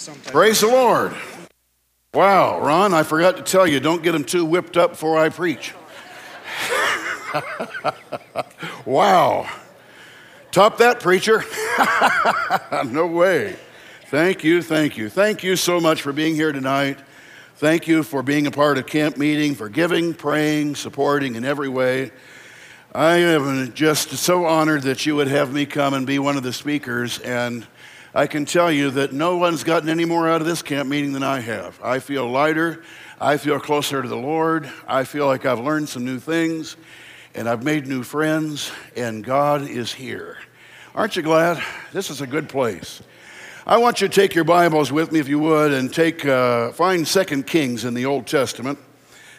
Sometimes. Praise the Lord. Wow, Ron, I forgot to tell you, don't get them too whipped up before I preach. wow. Top that, preacher. no way. Thank you, thank you. Thank you so much for being here tonight. Thank you for being a part of camp meeting, for giving, praying, supporting in every way. I am just so honored that you would have me come and be one of the speakers. And I can tell you that no one's gotten any more out of this camp meeting than I have. I feel lighter. I feel closer to the Lord. I feel like I've learned some new things and I've made new friends, and God is here. Aren't you glad? This is a good place. I want you to take your Bibles with me, if you would, and take uh, find Second Kings in the Old Testament.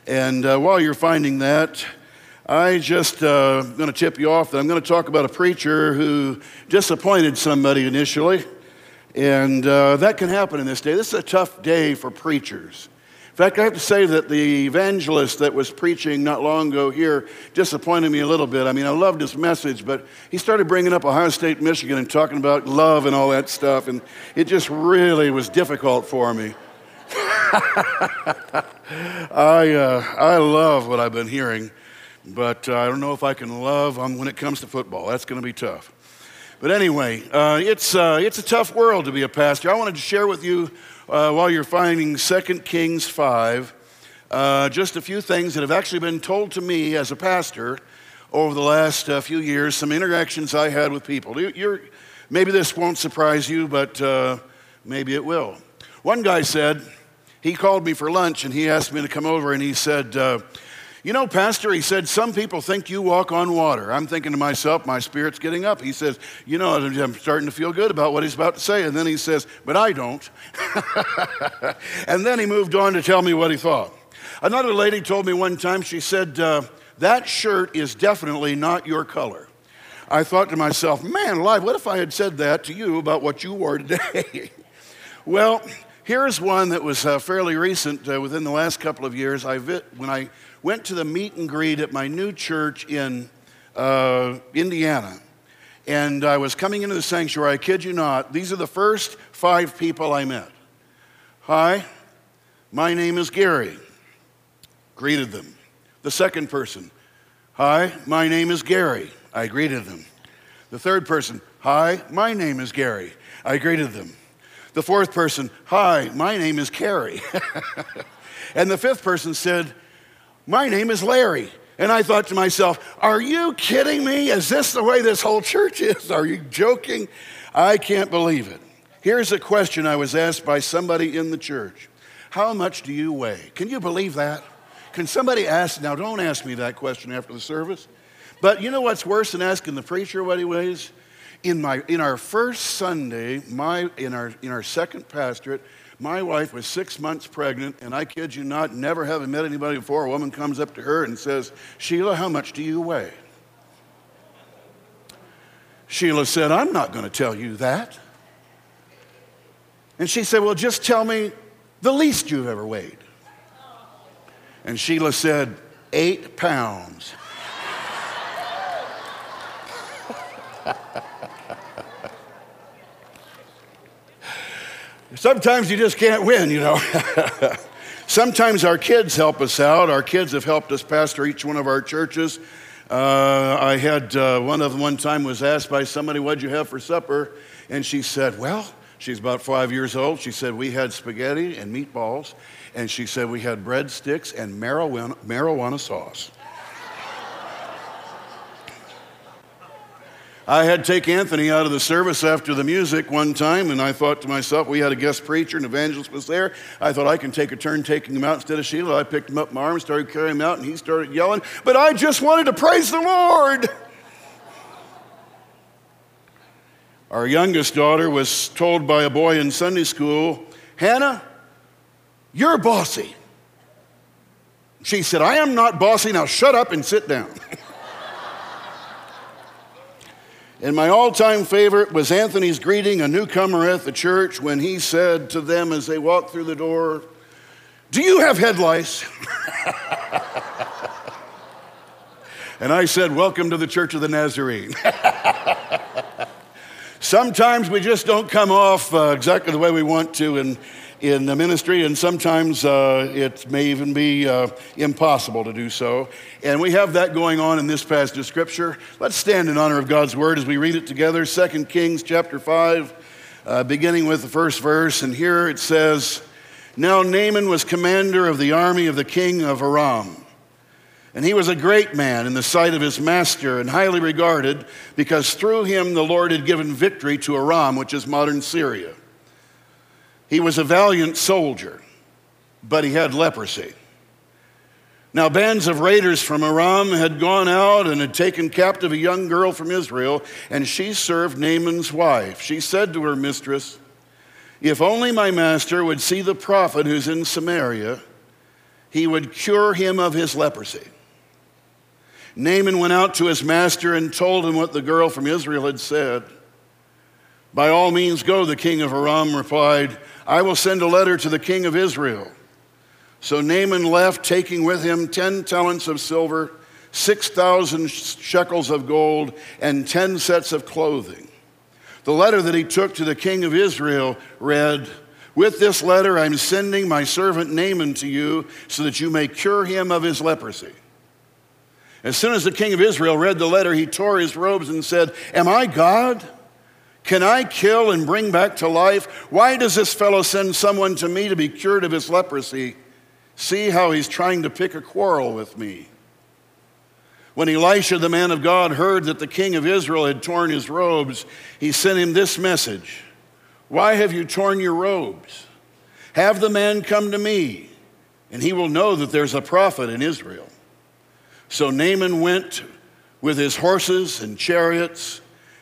And uh, while you're finding that, I just uh, going to tip you off that I'm going to talk about a preacher who disappointed somebody initially, and uh, that can happen in this day. This is a tough day for preachers. In fact, I have to say that the evangelist that was preaching not long ago here disappointed me a little bit. I mean, I loved his message, but he started bringing up Ohio State, Michigan, and talking about love and all that stuff, and it just really was difficult for me. I, uh, I love what I've been hearing, but uh, I don't know if I can love um, when it comes to football. That's going to be tough. But anyway, uh, it's, uh, it's a tough world to be a pastor. I wanted to share with you uh, while you're finding 2 Kings 5, uh, just a few things that have actually been told to me as a pastor over the last uh, few years, some interactions I had with people. You're, maybe this won't surprise you, but uh, maybe it will. One guy said, he called me for lunch and he asked me to come over and he said, you know, Pastor, he said, some people think you walk on water. I'm thinking to myself, my spirit's getting up. He says, You know, I'm starting to feel good about what he's about to say. And then he says, But I don't. and then he moved on to tell me what he thought. Another lady told me one time, she said, uh, That shirt is definitely not your color. I thought to myself, Man, alive, what if I had said that to you about what you wore today? well, here's one that was uh, fairly recent uh, within the last couple of years. I vi- when I went to the meet and greet at my new church in uh, Indiana. And I was coming into the sanctuary, I kid you not, these are the first five people I met. Hi, my name is Gary. Greeted them. The second person, Hi, my name is Gary. I greeted them. The third person, Hi, my name is Gary. I greeted them. The fourth person, Hi, my name is Carrie. and the fifth person said, my name is Larry. And I thought to myself, Are you kidding me? Is this the way this whole church is? Are you joking? I can't believe it. Here's a question I was asked by somebody in the church How much do you weigh? Can you believe that? Can somebody ask? Now, don't ask me that question after the service. But you know what's worse than asking the preacher what he weighs? In, my, in our first Sunday, my, in, our, in our second pastorate, my wife was six months pregnant, and I kid you not, never having met anybody before, a woman comes up to her and says, Sheila, how much do you weigh? Sheila said, I'm not going to tell you that. And she said, Well, just tell me the least you've ever weighed. And Sheila said, Eight pounds. Sometimes you just can't win, you know. Sometimes our kids help us out. Our kids have helped us pastor each one of our churches. Uh, I had uh, one of them one time was asked by somebody, What'd you have for supper? And she said, Well, she's about five years old. She said, We had spaghetti and meatballs. And she said, We had breadsticks and marijuana, marijuana sauce. I had take Anthony out of the service after the music one time, and I thought to myself, we had a guest preacher, an evangelist was there. I thought I can take a turn taking him out instead of Sheila. I picked him up in my arms, started carrying him out, and he started yelling, But I just wanted to praise the Lord. Our youngest daughter was told by a boy in Sunday school, Hannah, you're bossy. She said, I am not bossy. Now shut up and sit down. And my all time favorite was Anthony's greeting a newcomer at the church when he said to them as they walked through the door, Do you have head lice? and I said, Welcome to the Church of the Nazarene. Sometimes we just don't come off uh, exactly the way we want to in, in the ministry, and sometimes uh, it may even be uh, impossible to do so. And we have that going on in this passage of Scripture. Let's stand in honor of God's Word as we read it together. 2 Kings chapter 5, uh, beginning with the first verse. And here it says, Now Naaman was commander of the army of the king of Aram. And he was a great man in the sight of his master and highly regarded because through him the Lord had given victory to Aram, which is modern Syria. He was a valiant soldier, but he had leprosy. Now, bands of raiders from Aram had gone out and had taken captive a young girl from Israel, and she served Naaman's wife. She said to her mistress, If only my master would see the prophet who's in Samaria, he would cure him of his leprosy. Naaman went out to his master and told him what the girl from Israel had said. By all means, go, the king of Aram replied. I will send a letter to the king of Israel. So Naaman left, taking with him 10 talents of silver, 6,000 shekels of gold, and 10 sets of clothing. The letter that he took to the king of Israel read, With this letter I'm sending my servant Naaman to you so that you may cure him of his leprosy. As soon as the king of Israel read the letter, he tore his robes and said, Am I God? Can I kill and bring back to life? Why does this fellow send someone to me to be cured of his leprosy? See how he's trying to pick a quarrel with me. When Elisha, the man of God, heard that the king of Israel had torn his robes, he sent him this message Why have you torn your robes? Have the man come to me, and he will know that there's a prophet in Israel. So Naaman went with his horses and chariots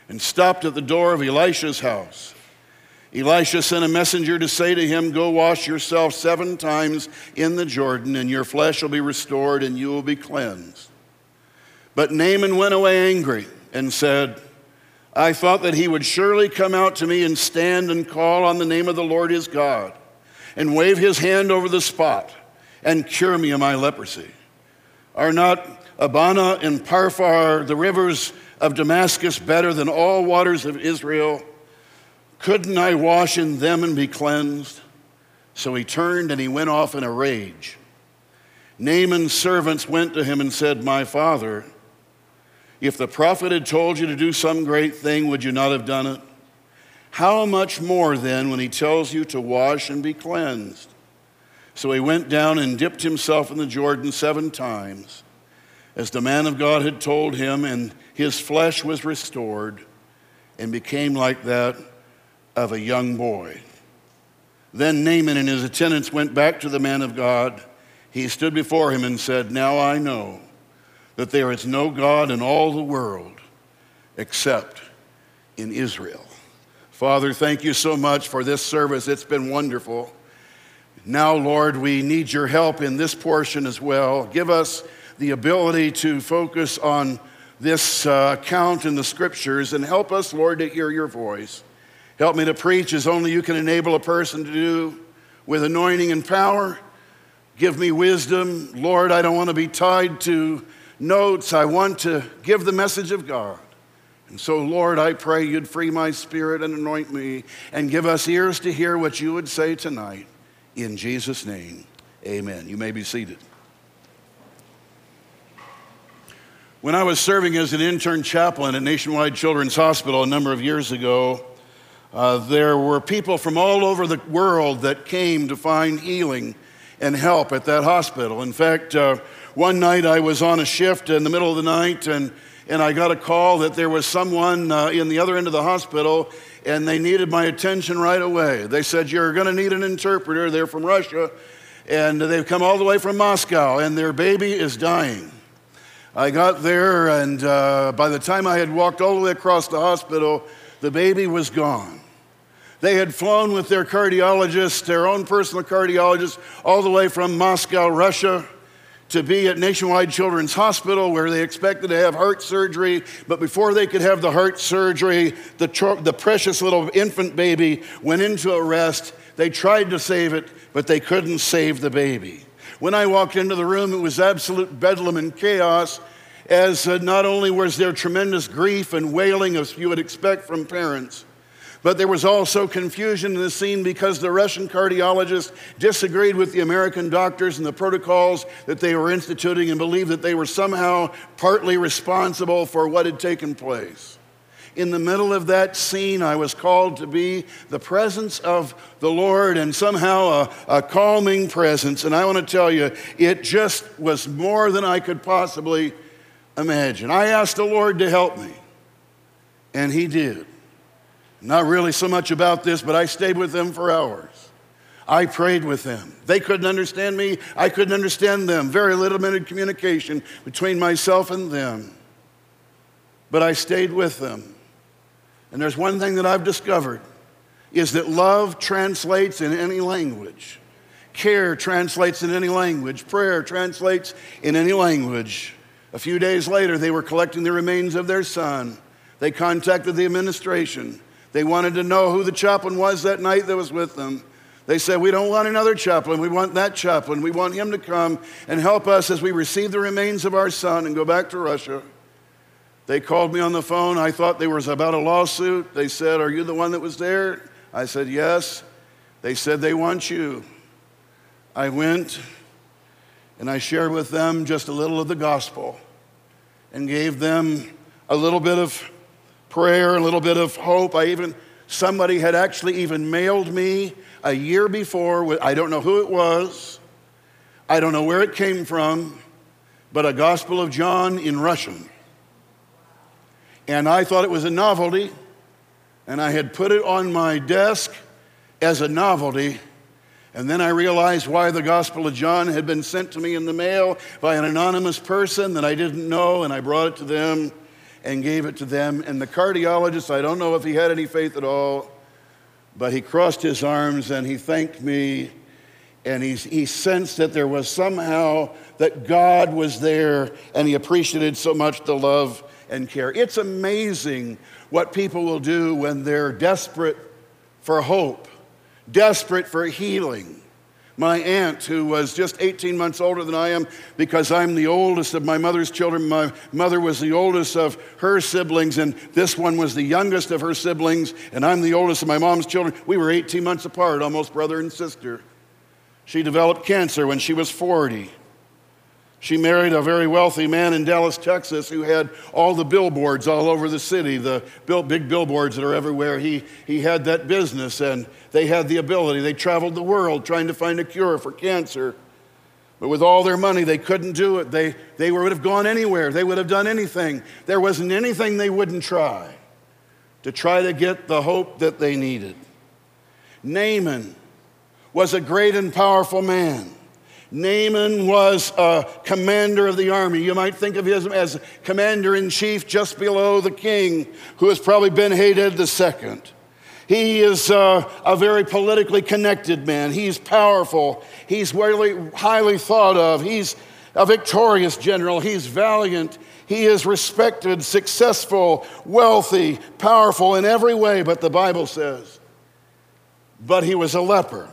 and stopped at the door of Elisha's house. Elisha sent a messenger to say to him, Go wash yourself seven times in the Jordan, and your flesh will be restored, and you will be cleansed. But Naaman went away angry and said, I thought that he would surely come out to me and stand and call on the name of the Lord his God, and wave his hand over the spot, and cure me of my leprosy. Are not Abana and Pharpar, the rivers of Damascus, better than all waters of Israel? Couldn't I wash in them and be cleansed? So he turned and he went off in a rage. Naaman's servants went to him and said, My father, if the prophet had told you to do some great thing, would you not have done it? How much more then when he tells you to wash and be cleansed? So he went down and dipped himself in the Jordan seven times as the man of God had told him, and his flesh was restored and became like that of a young boy. Then Naaman and his attendants went back to the man of God. He stood before him and said, Now I know that there is no God in all the world except in Israel. Father, thank you so much for this service. It's been wonderful. Now, Lord, we need your help in this portion as well. Give us the ability to focus on this uh, account in the scriptures and help us, Lord, to hear your voice. Help me to preach as only you can enable a person to do with anointing and power. Give me wisdom. Lord, I don't want to be tied to notes. I want to give the message of God. And so, Lord, I pray you'd free my spirit and anoint me and give us ears to hear what you would say tonight. In Jesus' name, amen. You may be seated. When I was serving as an intern chaplain at Nationwide Children's Hospital a number of years ago, uh, there were people from all over the world that came to find healing and help at that hospital. In fact, uh, one night I was on a shift in the middle of the night and, and I got a call that there was someone uh, in the other end of the hospital and they needed my attention right away. They said, You're going to need an interpreter. They're from Russia and they've come all the way from Moscow and their baby is dying. I got there, and uh, by the time I had walked all the way across the hospital, the baby was gone. They had flown with their cardiologist, their own personal cardiologist, all the way from Moscow, Russia, to be at Nationwide Children's Hospital where they expected to have heart surgery. But before they could have the heart surgery, the, tr- the precious little infant baby went into arrest. They tried to save it, but they couldn't save the baby. When I walked into the room, it was absolute bedlam and chaos, as uh, not only was there tremendous grief and wailing, as you would expect from parents, But there was also confusion in the scene because the Russian cardiologist disagreed with the American doctors and the protocols that they were instituting and believed that they were somehow partly responsible for what had taken place. In the middle of that scene, I was called to be the presence of the Lord and somehow a, a calming presence. And I want to tell you, it just was more than I could possibly imagine. I asked the Lord to help me, and He did. Not really so much about this, but I stayed with them for hours. I prayed with them. They couldn't understand me, I couldn't understand them. Very little limited communication between myself and them. But I stayed with them. And there's one thing that I've discovered is that love translates in any language. Care translates in any language. Prayer translates in any language. A few days later, they were collecting the remains of their son. They contacted the administration. They wanted to know who the chaplain was that night that was with them. They said, We don't want another chaplain. We want that chaplain. We want him to come and help us as we receive the remains of our son and go back to Russia. They called me on the phone. I thought they was about a lawsuit. They said, Are you the one that was there? I said, Yes. They said, They want you. I went and I shared with them just a little of the gospel and gave them a little bit of prayer, a little bit of hope. I even, somebody had actually even mailed me a year before, I don't know who it was, I don't know where it came from, but a Gospel of John in Russian. And I thought it was a novelty, and I had put it on my desk as a novelty. And then I realized why the Gospel of John had been sent to me in the mail by an anonymous person that I didn't know, and I brought it to them and gave it to them. And the cardiologist, I don't know if he had any faith at all, but he crossed his arms and he thanked me. And he, he sensed that there was somehow that God was there and he appreciated so much the love and care. It's amazing what people will do when they're desperate for hope, desperate for healing my aunt, who was just 18 months older than I am, because I'm the oldest of my mother's children. My mother was the oldest of her siblings, and this one was the youngest of her siblings, and I'm the oldest of my mom's children. We were 18 months apart, almost brother and sister. She developed cancer when she was 40. She married a very wealthy man in Dallas, Texas, who had all the billboards all over the city, the big billboards that are everywhere. He, he had that business, and they had the ability. They traveled the world trying to find a cure for cancer. But with all their money, they couldn't do it. They, they would have gone anywhere, they would have done anything. There wasn't anything they wouldn't try to try to get the hope that they needed. Naaman was a great and powerful man. Naaman was a commander of the army. You might think of him as commander in chief just below the king, who has probably Ben Hadad II. He is uh, a very politically connected man. He's powerful. He's really highly thought of. He's a victorious general. He's valiant. He is respected, successful, wealthy, powerful in every way, but the Bible says, but he was a leper.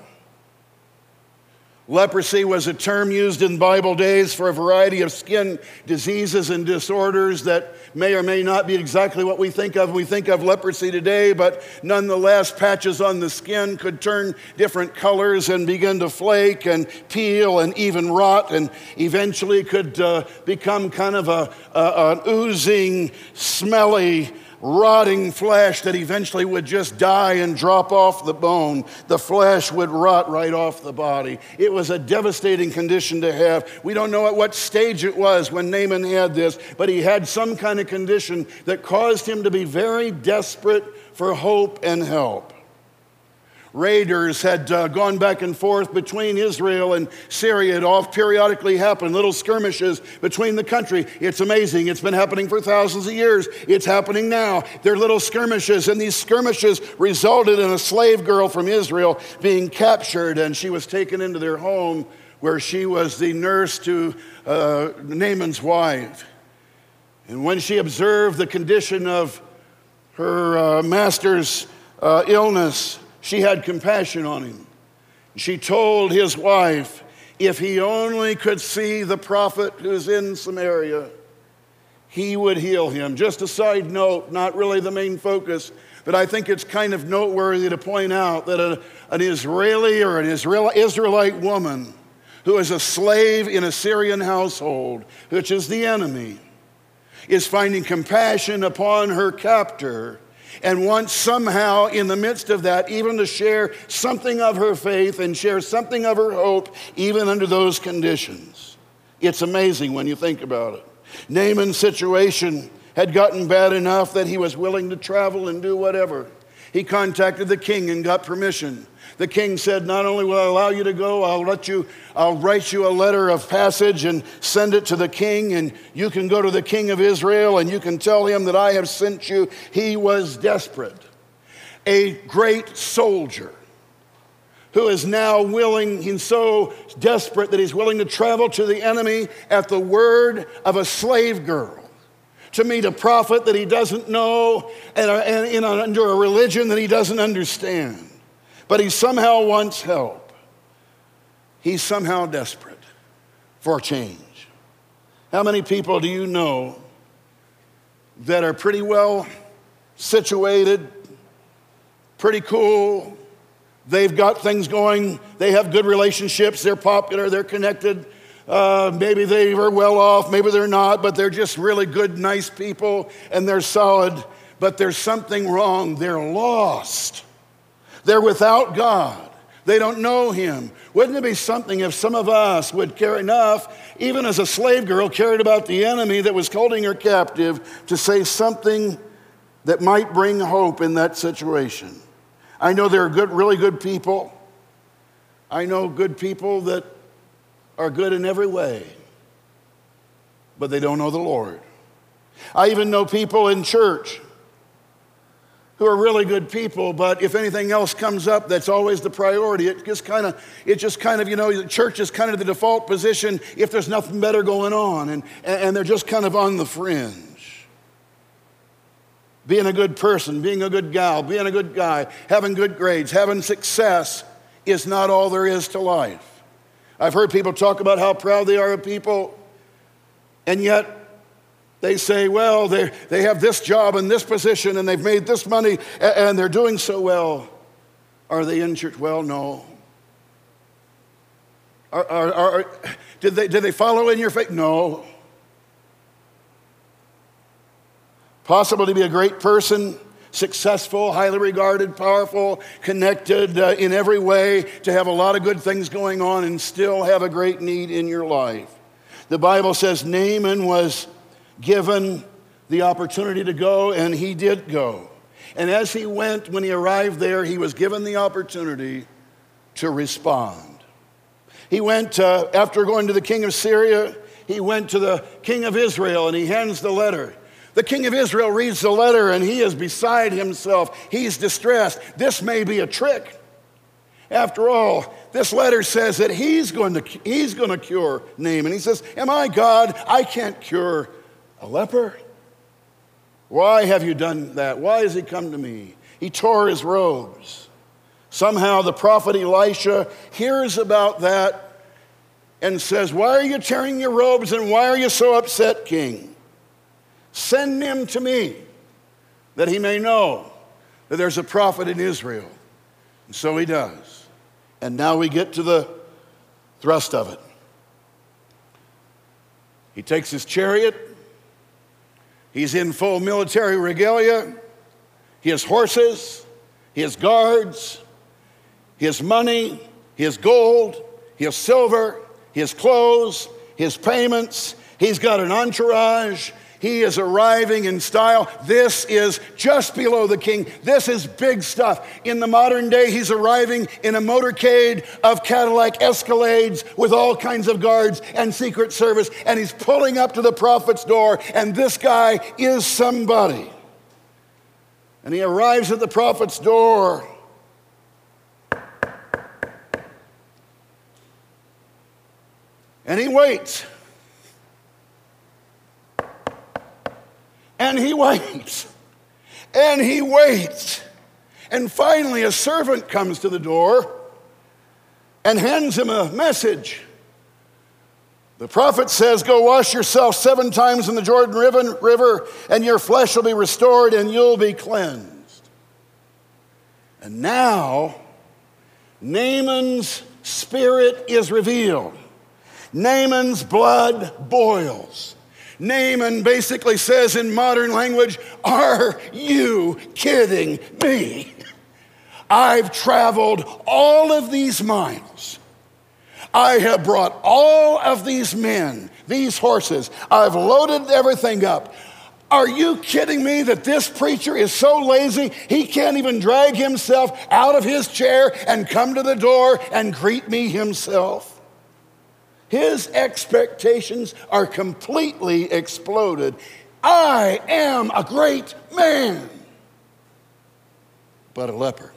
Leprosy was a term used in Bible days for a variety of skin diseases and disorders that may or may not be exactly what we think of. We think of leprosy today, but nonetheless, patches on the skin could turn different colors and begin to flake and peel and even rot, and eventually could uh, become kind of a, a, an oozing, smelly, rotting flesh that eventually would just die and drop off the bone. The flesh would rot right off the body. It was a devastating condition to have. We don't know at what stage it was when Naaman had this, but he had some kind of condition that caused him to be very desperate for hope and help raiders had uh, gone back and forth between Israel and Syria. It all periodically happened, little skirmishes between the country. It's amazing. It's been happening for thousands of years. It's happening now. There are little skirmishes, and these skirmishes resulted in a slave girl from Israel being captured, and she was taken into their home where she was the nurse to uh, Naaman's wife. And when she observed the condition of her uh, master's uh, illness, she had compassion on him. She told his wife, if he only could see the prophet who's in Samaria, he would heal him. Just a side note, not really the main focus. But I think it's kind of noteworthy to point out that a, an Israeli or an Israel, Israelite woman who is a slave in a Syrian household, which is the enemy, is finding compassion upon her captor and wants somehow, in the midst of that, even to share something of her faith and share something of her hope, even under those conditions. It's amazing when you think about it. Naaman's situation had gotten bad enough that he was willing to travel and do whatever. He contacted the king and got permission. The king said, Not only will I allow you to go, I'll let you, I'll write you a letter of passage and send it to the king, and you can go to the king of Israel and you can tell him that I have sent you. He was desperate. A great soldier who is now willing, he's so desperate that he's willing to travel to the enemy at the word of a slave girl to meet a prophet that he doesn't know and, and under a religion that he doesn't understand but he somehow wants help. He's somehow desperate for change. How many people do you know that are pretty well situated, pretty cool? They've got things going, they have good relationships, they're popular, they're connected. Uh, maybe they are well off, maybe they're not, but they're just really good, nice people and they're solid. But there's something wrong. They're lost. They're without God. They don't know him. Wouldn't it be something if some of us would care enough, even as a slave girl cared about the enemy that was holding her captive, to say something that might bring hope in that situation? I know there are good, really good people. I know good people that are good in every way, but they don't know the Lord. I even know people in church who are really good people, but if anything else comes up, that's always the priority. It just kind of, it just kind of, you know, the church is kind of the default position if there's nothing better going on, and, and they're just kind of on the fringe. Being a good person, being a good gal, being a good guy, having good grades, having success is not all there is to life. I've heard people talk about how proud they are of people, and yet they say, well, they, they have this job and this position and they've made this money and they're doing so well. Are they injured? Well, no. Are, are, are, did, they, did they follow in your faith? No. Possible to be a great person, successful, highly regarded, powerful, connected uh, in every way, to have a lot of good things going on and still have a great need in your life. The Bible says Naaman was given the opportunity to go, and he did go. And as he went, when he arrived there, he was given the opportunity to respond. He went, uh, after going to the king of Syria, he went to the king of Israel and he hands the letter. The king of Israel reads the letter and he is beside himself. He's distressed. This may be a trick. After all, this letter says that he's going to, he's going to cure Naaman. He says, Am I God? I can't cure a leper? Why have you done that? Why has he come to me? He tore his robes. Somehow the prophet Elisha hears about that and says, Why are you tearing your robes and why are you so upset, king? Send him to me that he may know that there's a prophet in Israel. And so he does. And now we get to the thrust of it. He takes his chariot He's in full military regalia. He has horses, has guards, has money, has gold, has silver, has clothes, his payments. He's got an entourage. He is arriving in style. This is just below the king. This is big stuff. In the modern day, he's arriving in a motorcade of Cadillac Escalades with all kinds of guards and Secret Service, and he's pulling up to the prophet's door, and this guy is somebody. And he arrives at the prophet's door. And he waits. And he waits. And he waits. And finally, a servant comes to the door and hands him a message. The prophet says, Go wash yourself seven times in the Jordan River, and your flesh will be restored and you'll be cleansed. And now, Naaman's spirit is revealed. Naaman's blood boils. Naaman basically says in modern language, Are you kidding me? I've traveled all of these miles. I have brought all of these men, these horses. I've loaded everything up. Are you kidding me that this preacher is so lazy he can't even drag himself out of his chair and come to the door and greet me himself? His expectations are completely exploded. I am a great man, but a leper.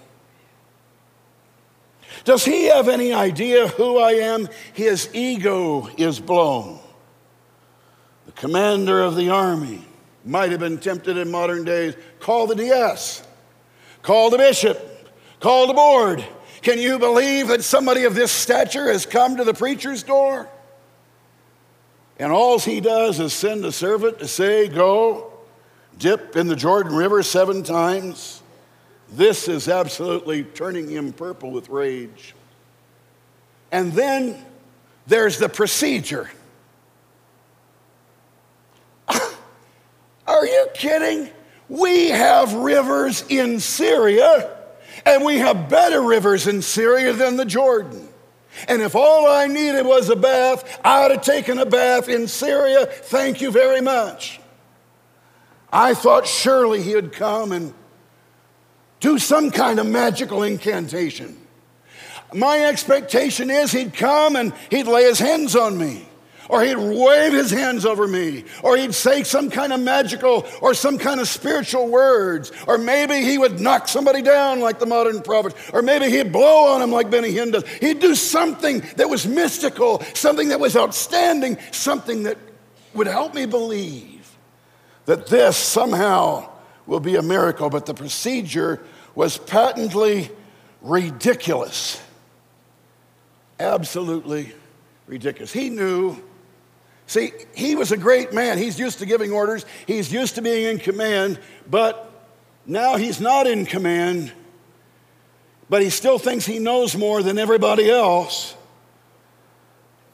Does he have any idea who I am? His ego is blown. The commander of the army might have been tempted in modern days call the DS, call the bishop, call the board can you believe that somebody of this stature has come to the preacher's door? And all he does is send a servant to say, Go, dip in the Jordan River seven times. This is absolutely turning him purple with rage. And then there's the procedure. Are you kidding? We have rivers in Syria and we have better rivers in Syria than the Jordan. And if all I needed was a bath, I would have taken a bath in Syria. Thank you very much. I thought surely he would come and do some kind of magical incantation. My expectation is he'd come and he'd lay his hands on me or he'd wave his hands over me, or he'd say some kind of magical or some kind of spiritual words, or maybe he would knock somebody down like the modern prophet, or maybe he'd blow on him like Benny Hinn does. He'd do something that was mystical, something that was outstanding, something that would help me believe that this somehow will be a miracle. But the procedure was patently ridiculous. Absolutely ridiculous. He knew See, he was a great man. He's used to giving orders, he's used to being in command, but now he's not in command, but he still thinks he knows more than everybody else,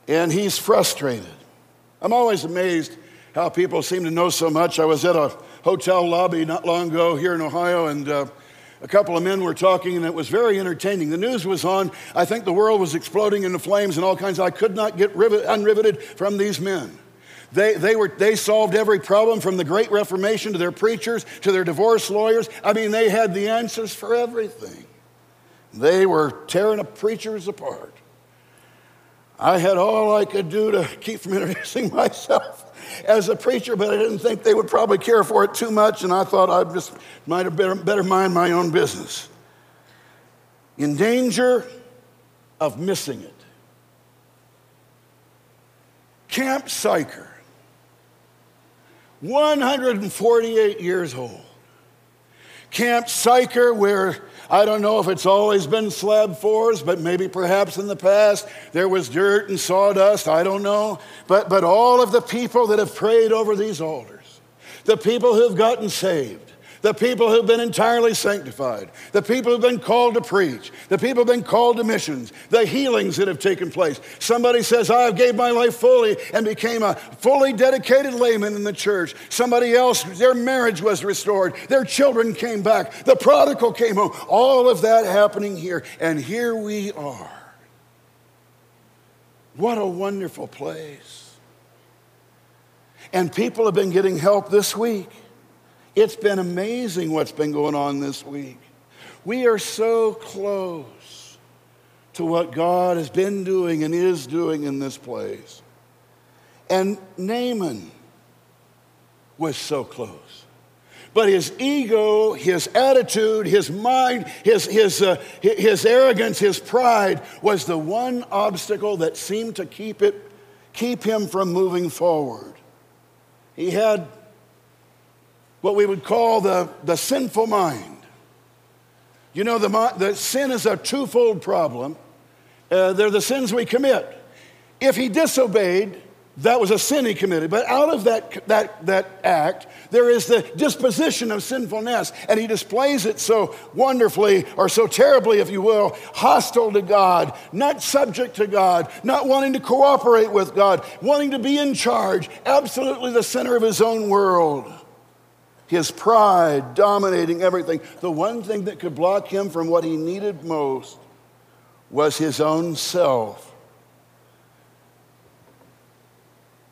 and he's frustrated. I'm always amazed how people seem to know so much. I was at a hotel lobby not long ago here in Ohio, and uh, a couple of men were talking, and it was very entertaining. The news was on. I think the world was exploding into flames and all kinds. I could not get rivet, unriveted from these men. They, they, were, they solved every problem from the Great Reformation to their preachers to their divorce lawyers. I mean, they had the answers for everything. They were tearing up preachers apart. I had all I could do to keep from introducing myself as a preacher, but I didn't think they would probably care for it too much, and I thought I just might have better, better mind my own business. In danger of missing it. Camp Sychar, 148 years old. Camp Sychar, where I don't know if it's always been slab fours, but maybe perhaps in the past there was dirt and sawdust. I don't know. But, but all of the people that have prayed over these altars, the people who've gotten saved, the people who've been entirely sanctified, the people who've been called to preach, the people who've been called to missions, the healings that have taken place. Somebody says, I have gave my life fully and became a fully dedicated layman in the church. Somebody else, their marriage was restored, their children came back, the prodigal came home. All of that happening here, and here we are. What a wonderful place. And people have been getting help this week. It's been amazing what's been going on this week. We are so close to what God has been doing and is doing in this place. And Naaman was so close. But his ego, his attitude, his mind, his, his, uh, his arrogance, his pride was the one obstacle that seemed to keep, it, keep him from moving forward. He had what we would call the, the sinful mind. You know, the, the sin is a twofold problem. Uh, they're the sins we commit. If he disobeyed, That was a sin he committed. But out of that, that, that act, there is the disposition of sinfulness. And he displays it so wonderfully, or so terribly, if you will, hostile to God, not subject to God, not wanting to cooperate with God, wanting to be in charge, absolutely the center of his own world. His pride dominating everything. The one thing that could block him from what he needed most was his own self.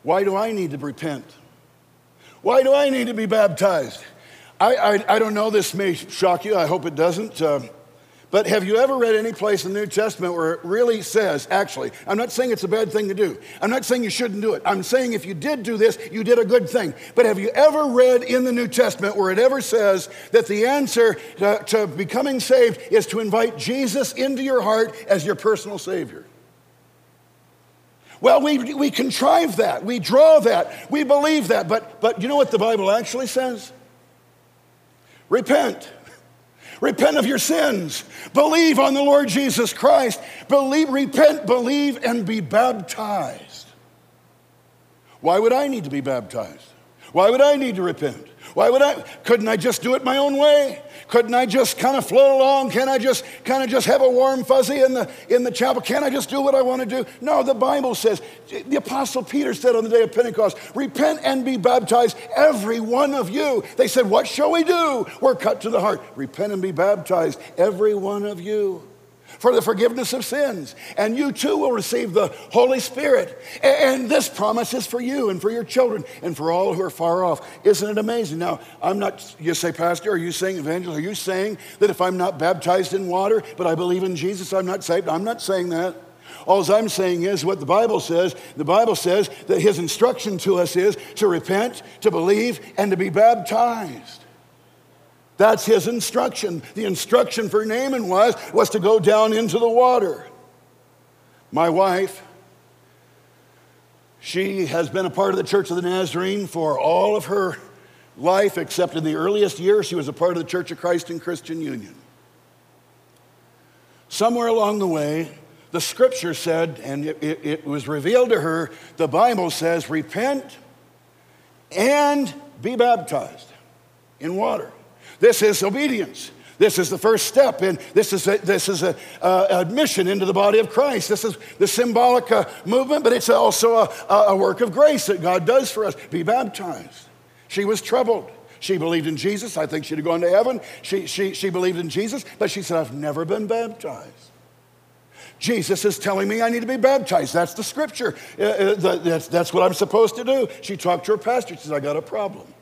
Why do I need to repent? Why do I need to be baptized? I, I, I don't know, this may shock you, I hope it doesn't. Uh, but have you ever read any place in the New Testament where it really says, actually, I'm not saying it's a bad thing to do. I'm not saying you shouldn't do it. I'm saying if you did do this, you did a good thing. But have you ever read in the New Testament where it ever says that the answer to, to becoming saved is to invite Jesus into your heart as your personal Savior? Well, we, we contrive that, we draw that, we believe that, but, but you know what the Bible actually says? Repent. Repent of your sins. Believe on the Lord Jesus Christ. Believe, repent, believe, and be baptized. Why would I need to be baptized? Why would I need to repent? Why would I? Couldn't I just do it my own way? Couldn't I just kind of float along? Can I just kind of just have a warm fuzzy in the in the chapel? Can I just do what I want to do? No, the Bible says, the apostle Peter said on the day of Pentecost, repent and be baptized, every one of you. They said, What shall we do? We're cut to the heart. Repent and be baptized, every one of you for the forgiveness of sins. And you too will receive the Holy Spirit. And this promise is for you and for your children and for all who are far off. Isn't it amazing? Now, I'm not, you say, Pastor, are you saying, evangelist, are you saying that if I'm not baptized in water, but I believe in Jesus, I'm not saved? I'm not saying that. All I'm saying is what the Bible says. The Bible says that his instruction to us is to repent, to believe, and to be baptized. That's his instruction. The instruction for Naaman was, was to go down into the water. My wife, she has been a part of the Church of the Nazarene for all of her life, except in the earliest years, she was a part of the Church of Christ in Christian Union. Somewhere along the way, the scripture said, and it, it, it was revealed to her, the Bible says, repent and be baptized in water. This is obedience. This is the first step, and this is a, this is a admission into the body of Christ. This is the symbolic uh, movement, but it's also a, a work of grace that God does for us. Be baptized. She was troubled. She believed in Jesus. I think she'd have gone to heaven. She, she, she believed in Jesus, but she said, I've never been baptized. Jesus is telling me I need to be baptized. That's the scripture. Uh, uh that's, that's what I'm supposed to do. She talked to her pastor. She says, I got a problem.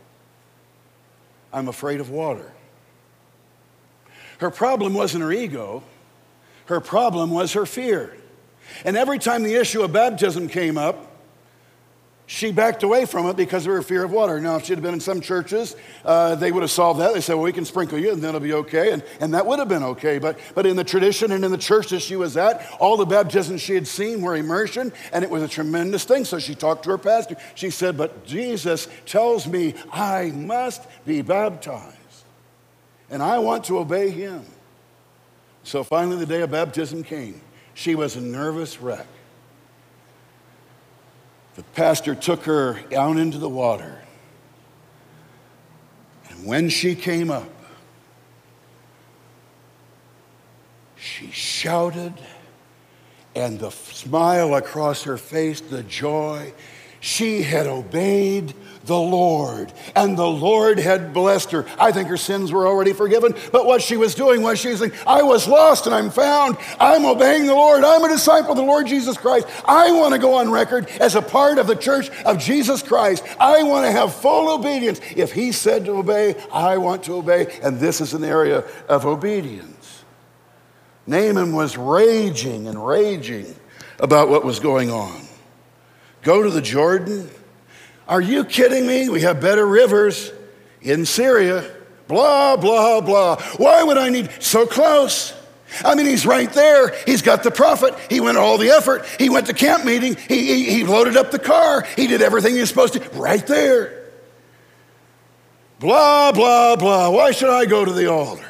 I'm afraid of water. Her problem wasn't her ego, her problem was her fear. And every time the issue of baptism came up, she backed away from it because of her fear of water. Now, if she'd have been in some churches, uh, they would have solved that. They said, well, we can sprinkle you and that'll be okay. And, and that would have been okay. But, but in the tradition and in the church that she was at, all the baptisms she had seen were immersion, and it was a tremendous thing. So she talked to her pastor. She said, But Jesus tells me I must be baptized, and I want to obey him. So finally, the day of baptism came. She was a nervous wreck. The pastor took her down into the water. And when she came up, she shouted, and the smile across her face, the joy, she had obeyed the Lord, and the Lord had blessed her. I think her sins were already forgiven, but what she was doing was she was saying, I was lost and I'm found. I'm obeying the Lord. I'm a disciple of the Lord Jesus Christ. I want to go on record as a part of the church of Jesus Christ. I want to have full obedience. If He said to obey, I want to obey, and this is an area of obedience. Naaman was raging and raging about what was going on. Go to the Jordan are you kidding me? We have better rivers in Syria. Blah, blah, blah. Why would I need so close? I mean, he's right there. He's got the prophet. He went all the effort. He went to camp meeting. He, he, he loaded up the car. He did everything he was supposed to. Right there. Blah, blah, blah. Why should I go to the altar?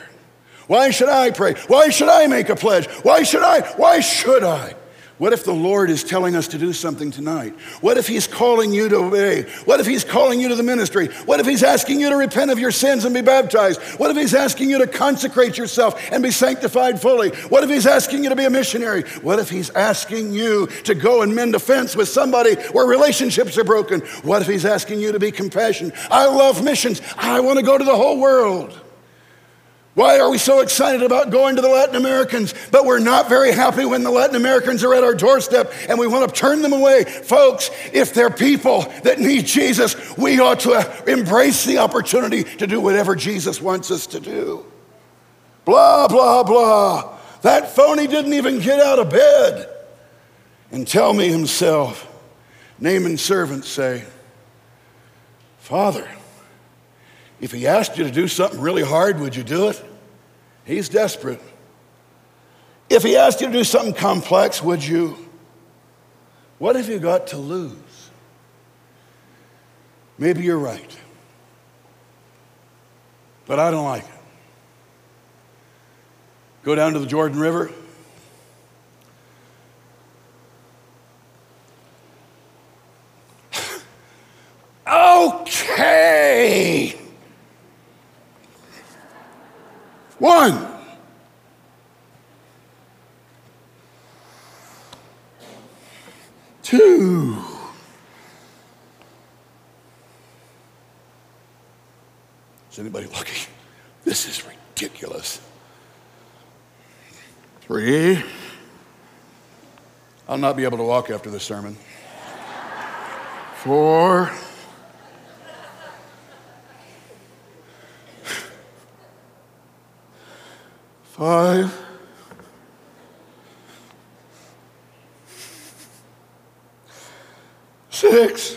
Why should I pray? Why should I make a pledge? Why should I? Why should I? What if the Lord is telling us to do something tonight? What if He's calling you to obey? What if He's calling you to the ministry? What if He's asking you to repent of your sins and be baptized? What if He's asking you to consecrate yourself and be sanctified fully? What if He's asking you to be a missionary? What if He's asking you to go and mend a fence with somebody where relationships are broken? What if He's asking you to be compassionate? I love missions. I want to go to the whole world. Why are we so excited about going to the Latin Americans, but we're not very happy when the Latin Americans are at our doorstep and we want to turn them away? Folks, if they're people that need Jesus, we ought to embrace the opportunity to do whatever Jesus wants us to do. Blah, blah, blah. That phony didn't even get out of bed and tell me himself. Naaman's servants say, Father, if he asked you to do something really hard, would you do it? He's desperate. If he asked you to do something complex, would you? What have you got to lose? Maybe you're right. But I don't like it. Go down to the Jordan River. okay. One. Two. Is anybody looking? This is ridiculous. Three. I'll not be able to walk after this sermon. Four. Five, six,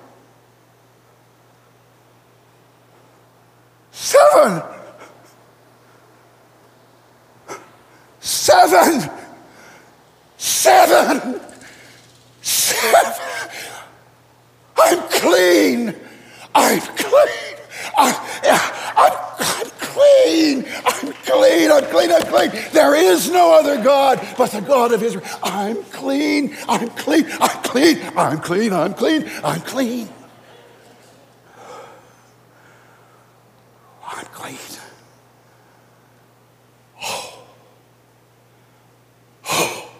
but the God of Israel. I'm clean. I'm clean. I'm clean. I'm clean. I'm clean. I'm clean. I'm clean. Oh. Oh.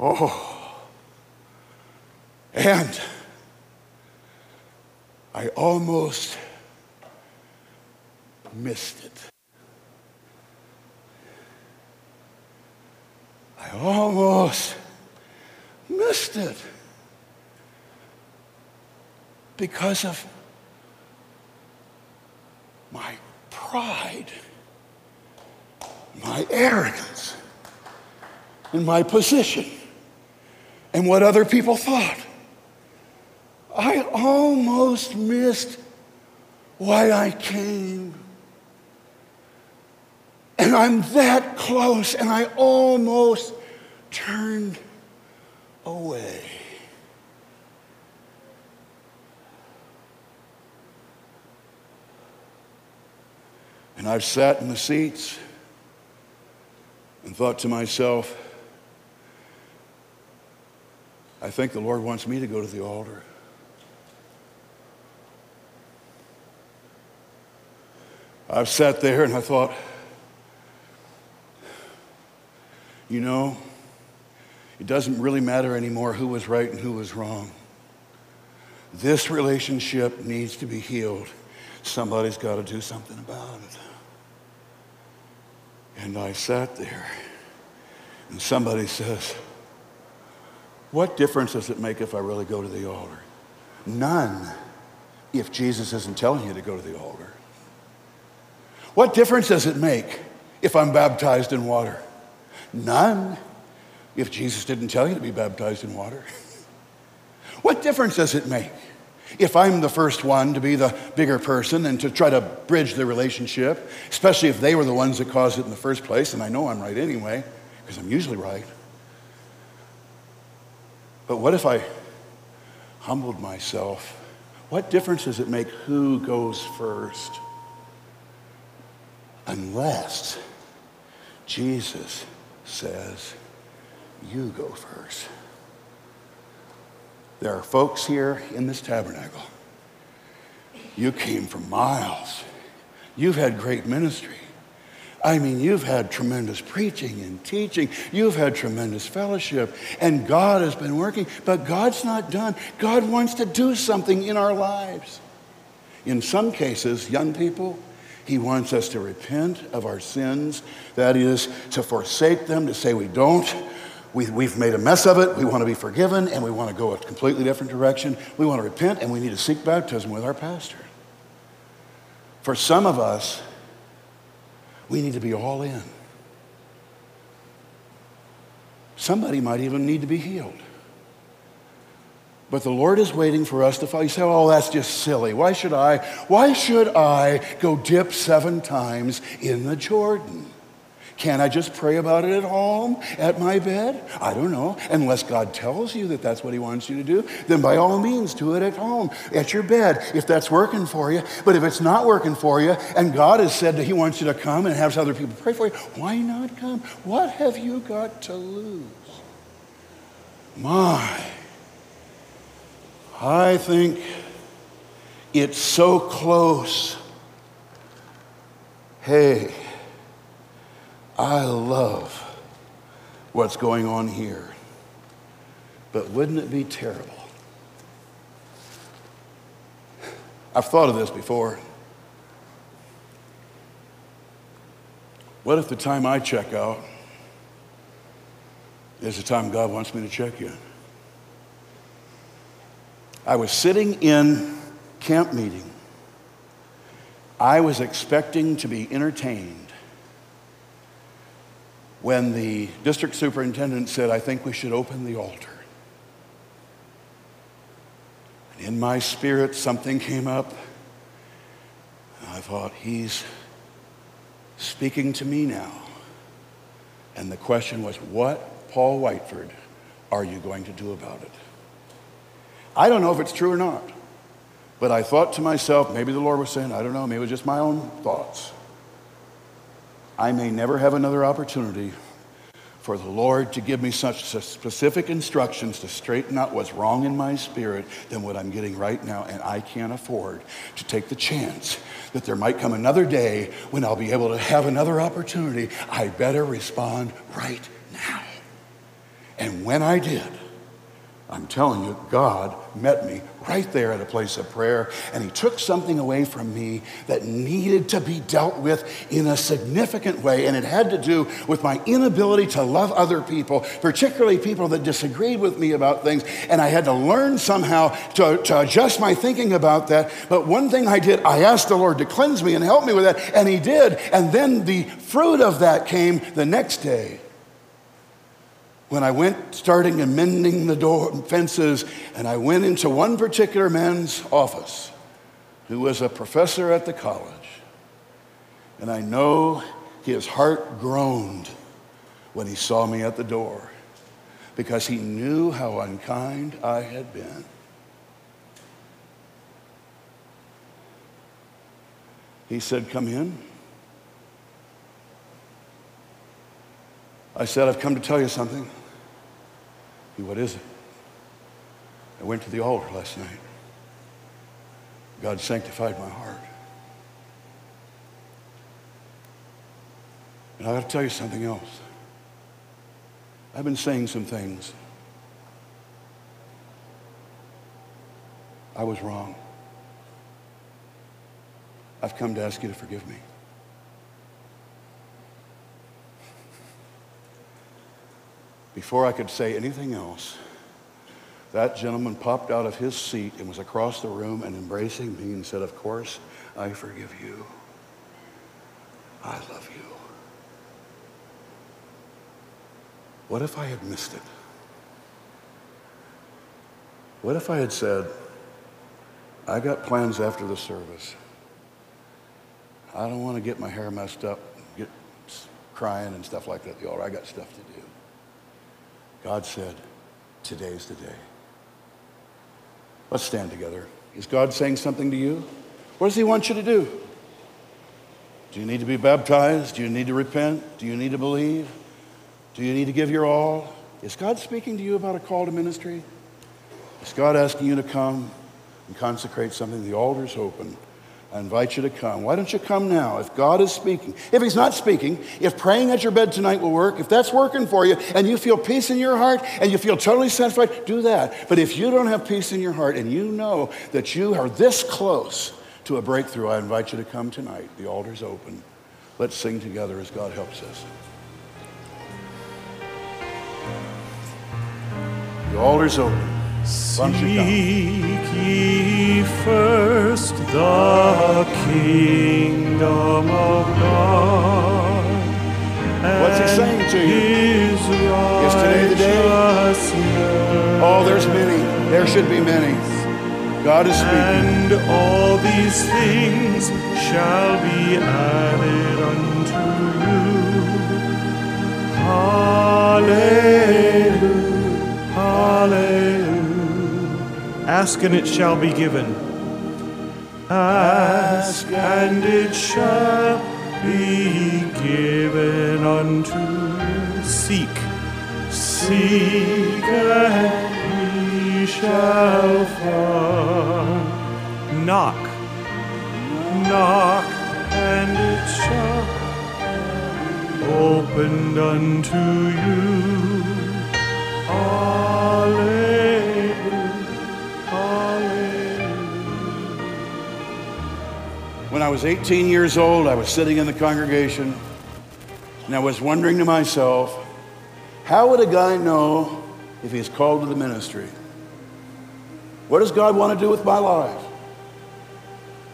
Oh. And I almost missed it. I almost missed it because of my pride, my arrogance, and my position, and what other people thought. I almost missed why I came. And I'm that close, and I almost turned away. And I've sat in the seats and thought to myself, I think the Lord wants me to go to the altar. I've sat there and I thought, you know, it doesn't really matter anymore who was right and who was wrong. This relationship needs to be healed. Somebody's got to do something about it. And I sat there, and somebody says, What difference does it make if I really go to the altar? None if Jesus isn't telling you to go to the altar. What difference does it make if I'm baptized in water? None if Jesus didn't tell you to be baptized in water. what difference does it make If I'm the first one to be the bigger person and to try to bridge the relationship, especially if they were the ones that caused it in the first place, and I know I'm right anyway, because I'm usually right. But what if I humbled myself? What difference does it make who goes first? Unless Jesus says, You go first. There are folks here in this tabernacle. You came from miles. You've had great ministry. I mean, you've had tremendous preaching and teaching. You've had tremendous fellowship. And God has been working, but God's not done. God wants to do something in our lives. In some cases, young people, He wants us to repent of our sins. That is, to forsake them, to say we don't. We, we've made a mess of it. We want to be forgiven, and we want to go a completely different direction. We want to repent, and we need to seek baptism with our pastor. For some of us, we need to be all in. Somebody might even need to be healed. But the Lord is waiting for us to follow. You say, oh, that's just silly. Why should I? Why should I go dip seven times in the Jordan? Can't I just pray about it at home, at my bed? I don't know. Unless God tells you that that's what He wants you to do, then by all means, do it at home, at your bed, if that's working for you. But if it's not working for you, and God has said that He wants you to come and have other people pray for you, why not come? What have you got to lose? My, I think it's so close. Hey, I love what's going on here. But wouldn't it be terrible? I've thought of this before. What if the time I check out is the time God wants me to check in? I was sitting in camp meeting. I was expecting to be entertained when the district superintendent said, I think we should open the altar. And in my spirit, something came up. I thought, he's speaking to me now. And the question was, what, Paul Whiteford, are you going to do about it? I don't know if it's true or not. But I thought to myself, maybe the Lord was saying, I don't know, maybe it was just my own thoughts. I may never have another opportunity for the Lord to give me such specific instructions to straighten out what's wrong in my spirit than what I'm getting right now. And I can't afford to take the chance that there might come another day when I'll be able to have another opportunity. I better respond right now. And when I did, I'm telling you, God met me right there at a place of prayer, and He took something away from me that needed to be dealt with in a significant way. And it had to do with my inability to love other people, particularly people that disagreed with me about things. And I had to learn somehow to, to adjust my thinking about that. But one thing I did, I asked the Lord to cleanse me and help me with that, and He did. And then the fruit of that came the next day when I went starting and mending the door fences, and I went into one particular man's office who was a professor at the college. And I know his heart groaned when he saw me at the door because he knew how unkind I had been. He said, Come in. I said, I've come to tell you something. He, what is it? I went to the altar last night. God sanctified my heart. And I got to tell you something else. I've been saying some things. I was wrong. I've come to ask you to forgive me. Before I could say anything else, that gentleman popped out of his seat and was across the room and embracing me and said, Of course, I forgive you. I love you. What if I had missed it? What if I had said, I got plans after the service. I don't want to get my hair messed up, get crying and stuff like that at the altar. I got stuff to do. God said, today's the day. Let's stand together. Is God saying something to you? What does He want you to do? Do you need to be baptized? Do you need to repent? Do you need to believe? Do you need to give your all? Is God speaking to you about a call to ministry? Is God asking you to come and consecrate something? The altar's open. I invite you to come. Why don't you come now? If God is speaking, if He's not speaking, if praying at your bed tonight will work, if that's working for you and you feel peace in your heart and you feel totally satisfied, do that. But if you don't have peace in your heart and you know that you are this close to a breakthrough, I invite you to come tonight. The altar's open. Let's sing together as God helps us. The altar's open. Seek ye first the kingdom of God. What's he saying to you? Is today the day? Oh, there's many. There should be many. God is speaking. And all these things shall be added unto you. Hallelujah. Ask and it shall be given. Ask and it shall be given unto you. Seek, seek and ye shall find. Knock, knock and it shall be opened unto you. When I was 18 years old, I was sitting in the congregation and I was wondering to myself, how would a guy know if he's called to the ministry? What does God want to do with my life?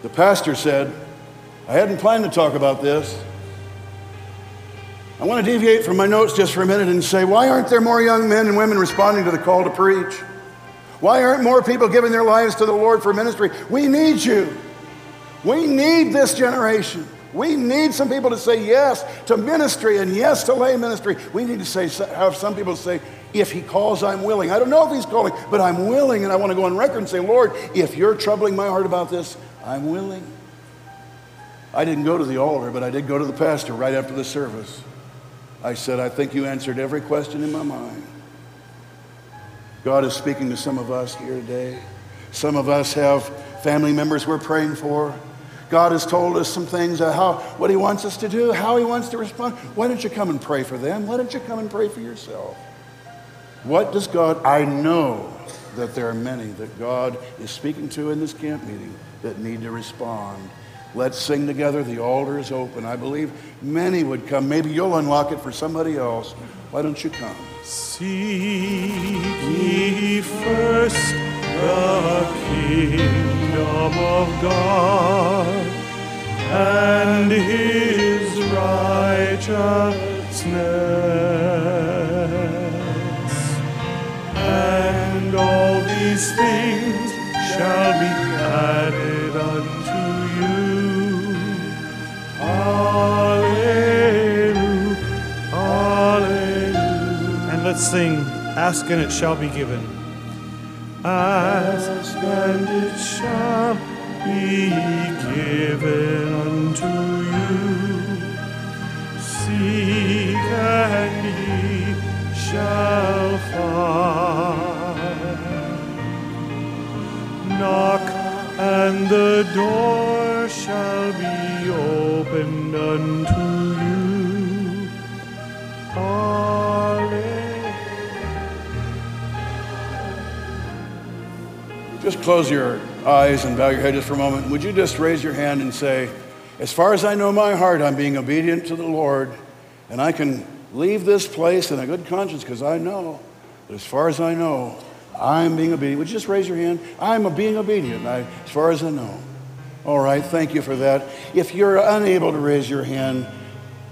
The pastor said, I hadn't planned to talk about this. I want to deviate from my notes just for a minute and say, why aren't there more young men and women responding to the call to preach? Why aren't more people giving their lives to the Lord for ministry? We need you. We need this generation. We need some people to say yes to ministry and yes to lay ministry. We need to say, have some people say, if he calls, I'm willing. I don't know if he's calling, but I'm willing, and I want to go on record and say, Lord, if you're troubling my heart about this, I'm willing. I didn't go to the altar, but I did go to the pastor right after the service. I said, I think you answered every question in my mind. God is speaking to some of us here today. Some of us have family members we're praying for. God has told us some things, how, what He wants us to do, how He wants to respond. Why don't you come and pray for them? Why don't you come and pray for yourself? What does God, I know that there are many that God is speaking to in this camp meeting that need to respond. Let's sing together. The altar is open. I believe many would come. Maybe you'll unlock it for somebody else. Why don't you come? Seek ye first the kingdom of God and his righteousness, and all these things shall be added unto you. And let's sing, Ask and it shall be given. Ask and it shall be given close your eyes and bow your head just for a moment. Would you just raise your hand and say, As far as I know my heart, I'm being obedient to the Lord, and I can leave this place in a good conscience because I know that as far as I know, I'm being obedient. Would you just raise your hand? I'm being obedient I, as far as I know. All right, thank you for that. If you're unable to raise your hand,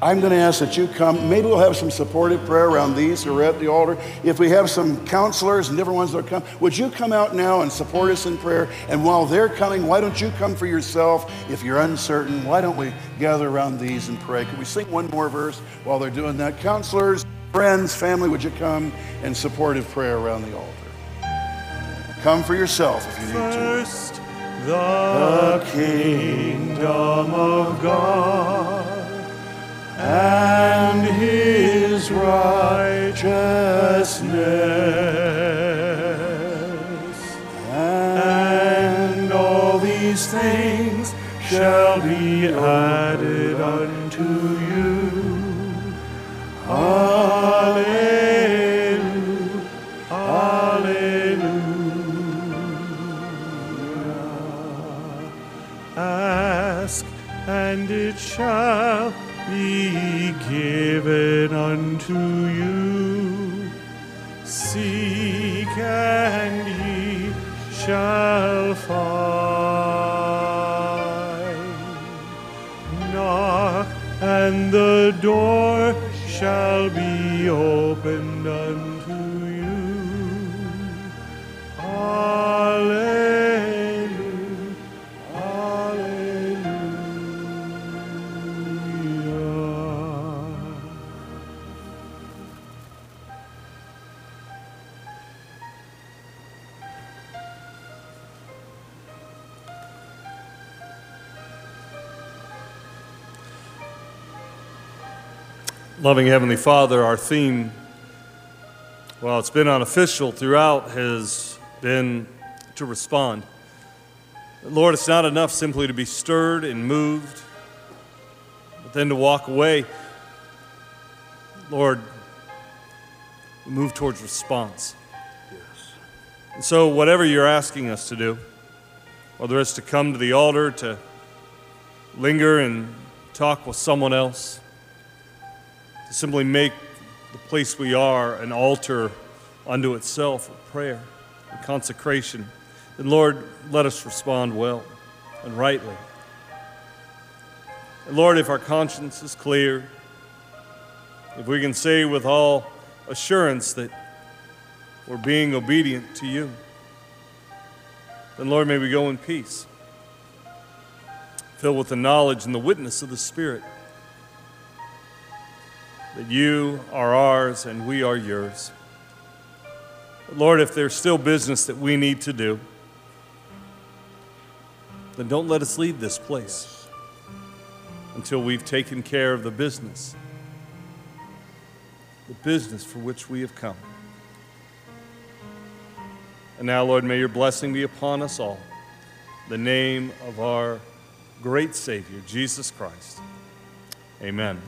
I'm going to ask that you come. Maybe we'll have some supportive prayer around these who are at the altar. If we have some counselors and different ones that come, would you come out now and support us in prayer? And while they're coming, why don't you come for yourself? If you're uncertain, why don't we gather around these and pray? Could we sing one more verse while they're doing that? Counselors, friends, family, would you come and supportive prayer around the altar? Come for yourself if you need to. First, the kingdom of God and his righteousness. And all these things shall be added unto you. Loving Heavenly Father, our theme, well, it's been unofficial throughout, has been to respond. Lord, it's not enough simply to be stirred and moved, but then to walk away. Lord, move towards response. And so, whatever you're asking us to do, whether it's to come to the altar, to linger and talk with someone else, to simply make the place we are an altar unto itself of prayer and consecration, then Lord, let us respond well and rightly. And Lord, if our conscience is clear, if we can say with all assurance that we're being obedient to you, then Lord, may we go in peace, filled with the knowledge and the witness of the Spirit that you are ours and we are yours. But Lord, if there's still business that we need to do, then don't let us leave this place until we've taken care of the business, the business for which we have come. And now, Lord, may your blessing be upon us all. The name of our great Savior, Jesus Christ. Amen.